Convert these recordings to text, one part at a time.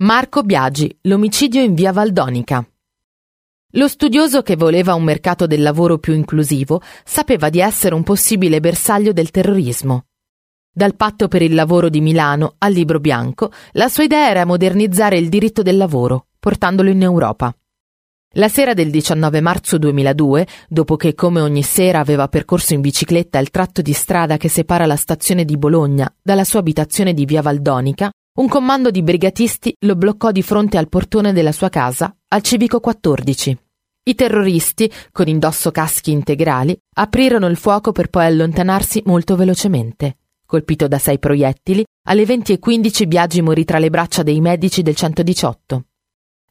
Marco Biagi, l'omicidio in via Valdonica. Lo studioso che voleva un mercato del lavoro più inclusivo sapeva di essere un possibile bersaglio del terrorismo. Dal patto per il lavoro di Milano al libro bianco, la sua idea era modernizzare il diritto del lavoro, portandolo in Europa. La sera del 19 marzo 2002, dopo che come ogni sera aveva percorso in bicicletta il tratto di strada che separa la stazione di Bologna dalla sua abitazione di via Valdonica, un comando di brigatisti lo bloccò di fronte al portone della sua casa, al civico 14. I terroristi, con indosso caschi integrali, aprirono il fuoco per poi allontanarsi molto velocemente. Colpito da sei proiettili, alle 20.15 Biagi morì tra le braccia dei medici del 118.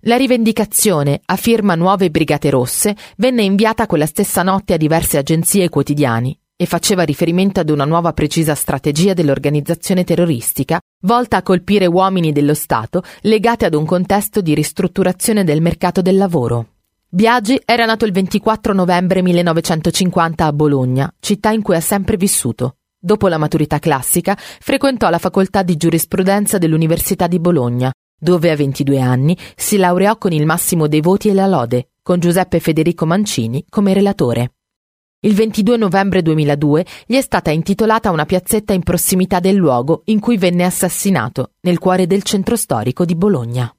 La rivendicazione, a firma Nuove Brigate Rosse, venne inviata quella stessa notte a diverse agenzie e quotidiani e faceva riferimento ad una nuova precisa strategia dell'organizzazione terroristica volta a colpire uomini dello Stato legati ad un contesto di ristrutturazione del mercato del lavoro. Biagi era nato il 24 novembre 1950 a Bologna, città in cui ha sempre vissuto. Dopo la maturità classica, frequentò la facoltà di giurisprudenza dell'Università di Bologna, dove a 22 anni si laureò con il massimo dei voti e la lode, con Giuseppe Federico Mancini come relatore. Il 22 novembre 2002 gli è stata intitolata una piazzetta in prossimità del luogo in cui venne assassinato, nel cuore del centro storico di Bologna.